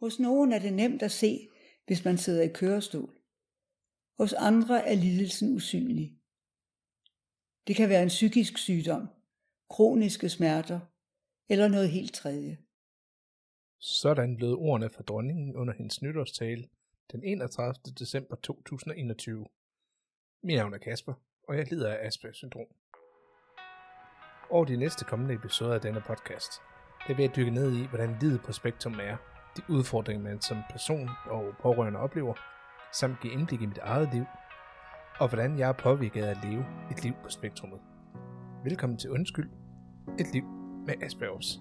Hos nogen er det nemt at se, hvis man sidder i kørestol. Hos andre er lidelsen usynlig. Det kan være en psykisk sygdom, kroniske smerter eller noget helt tredje. Sådan lød ordene fra dronningen under hendes nytårstale den 31. december 2021. Mit navn er Kasper, og jeg lider af Asperger syndrom. Over de næste kommende episoder af denne podcast, der vil jeg dykke ned i, hvordan livet på spektrum er, de udfordringer, man som person og pårørende oplever, samt give indblik i mit eget liv, og hvordan jeg er påvirket af at leve et liv på spektrummet. Velkommen til Undskyld, et liv med Aspergers.